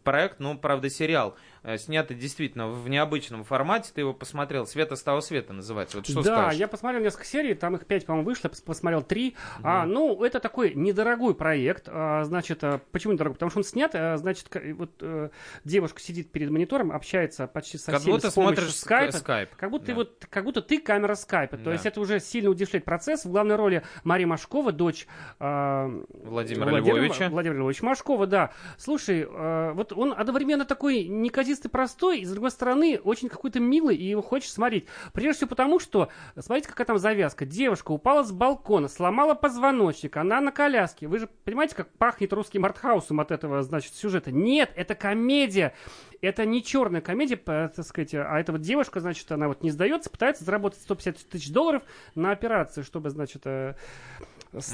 проект, ну, правда, сериал. Э, снятый действительно в необычном формате. Ты его посмотрел. «Света с того света» называется. Вот что да, скажешь? я посмотрел несколько серий, там их пять, по-моему, вышло, посмотрел три. А, ну, это такой недорогой проект. А, значит, а, почему недорогой? Потому что он снят, а, значит, вот э, девушка сидит перед монитором, общается почти со Как всеми будто с помощью смотришь скайпа. скайп. Как будто, ты Да. вот, как будто ты камера скайпа. То Да. есть это уже сильно удешевляет процесс. В главной роли Мария Машкова, дочь а, Владимира Львовича. Владимир Львович Машкова, да. Слушай, э, вот он одновременно такой неказистый простой, и с другой стороны очень какой-то милый, и его хочешь смотреть. Прежде всего потому, что, смотрите, какая там завязка. Девушка упала с балкона, сломала позвоночник, она на коляске. Вы же понимаете, как пахнет русским артхаусом от этого, значит, сюжета? Нет, это комедия. Это не черная комедия, так сказать, а эта вот девушка, значит, она вот не сдается, пытается заработать 150 тысяч долларов на операцию, чтобы, значит, э,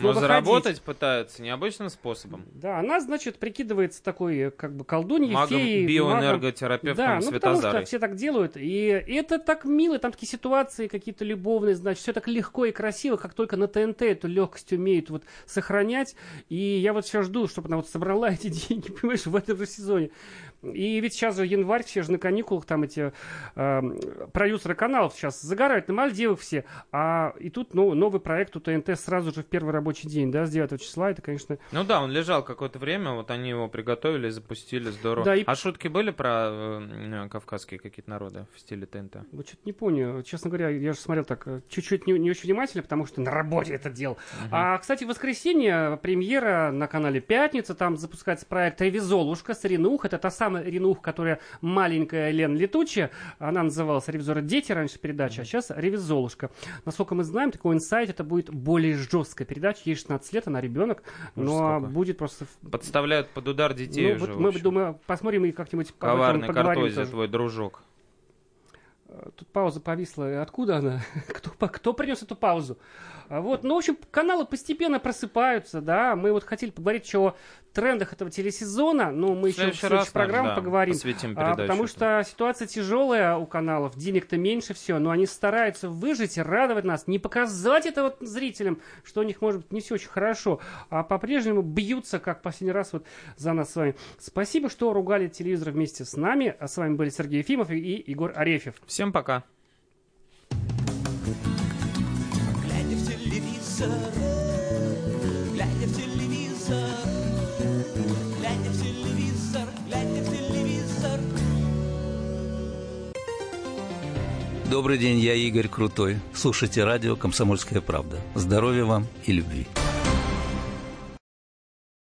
Но заработать пытаются необычным способом. Да, она, значит, прикидывается такой, как бы, колдуньей, Магом, феей. биоэнерготерапевтом Да, ну потому что все так делают. И это так мило, там такие ситуации какие-то любовные, значит, все так легко и красиво, как только на ТНТ эту легкость умеют вот сохранять. И я вот все жду, чтобы она вот собрала [laughs] эти деньги, понимаешь, в этом же сезоне. И ведь сейчас же январь, все же на каникулах, там эти э, продюсеры каналов сейчас загорают на Мальдивах все. А и тут ну, новый проект у ТНТ сразу же в первый рабочий день, да, с 9 числа. Это, конечно, Ну да, он лежал какое-то время, вот они его приготовили, запустили, здорово. Да, и- А шутки были про э, кавказские какие-то народы в стиле ТНТ? Вот что-то не помню. Честно говоря, я же смотрел так э, чуть-чуть не, не очень внимательно, потому что на работе это делал. А, кстати, в воскресенье премьера на канале Пятница. Там запускается проект «Ревизолушка» с Ренух. Это та самая Ренух, которая маленькая Лен Летучая. Она называлась «Ревизоры дети» раньше передача, а сейчас «Ревизолушка». Насколько мы знаем, такой инсайт, это будет более жесткая передача. Ей 16 лет, она ребенок, но сколько. будет просто... Подставляют под удар детей Ну, уже. вот мы, думаю, посмотрим и как-нибудь Коварный картозия твой дружок. Тут пауза повисла. Откуда она? [laughs] Кто, кто принес эту паузу? А Вот, ну, в общем, каналы постепенно просыпаются, да. Мы вот хотели поговорить еще о трендах этого телесезона, но мы В еще в следующей программе да, поговорим. А, потому что ситуация тяжелая у каналов, денег-то меньше все, но они стараются выжить, радовать нас, не показать это вот зрителям, что у них, может быть, не все очень хорошо, а по-прежнему бьются, как последний раз вот за нас с вами. Спасибо, что ругали телевизор вместе с нами. А с вами были Сергей Ефимов и Егор Арефьев. Всем пока. Телевизор, глядя в телевизор, глядя в телевизор, глядя в телевизор. Добрый день, я Игорь Крутой. Слушайте радио «Комсомольская правда». Здоровья вам и любви.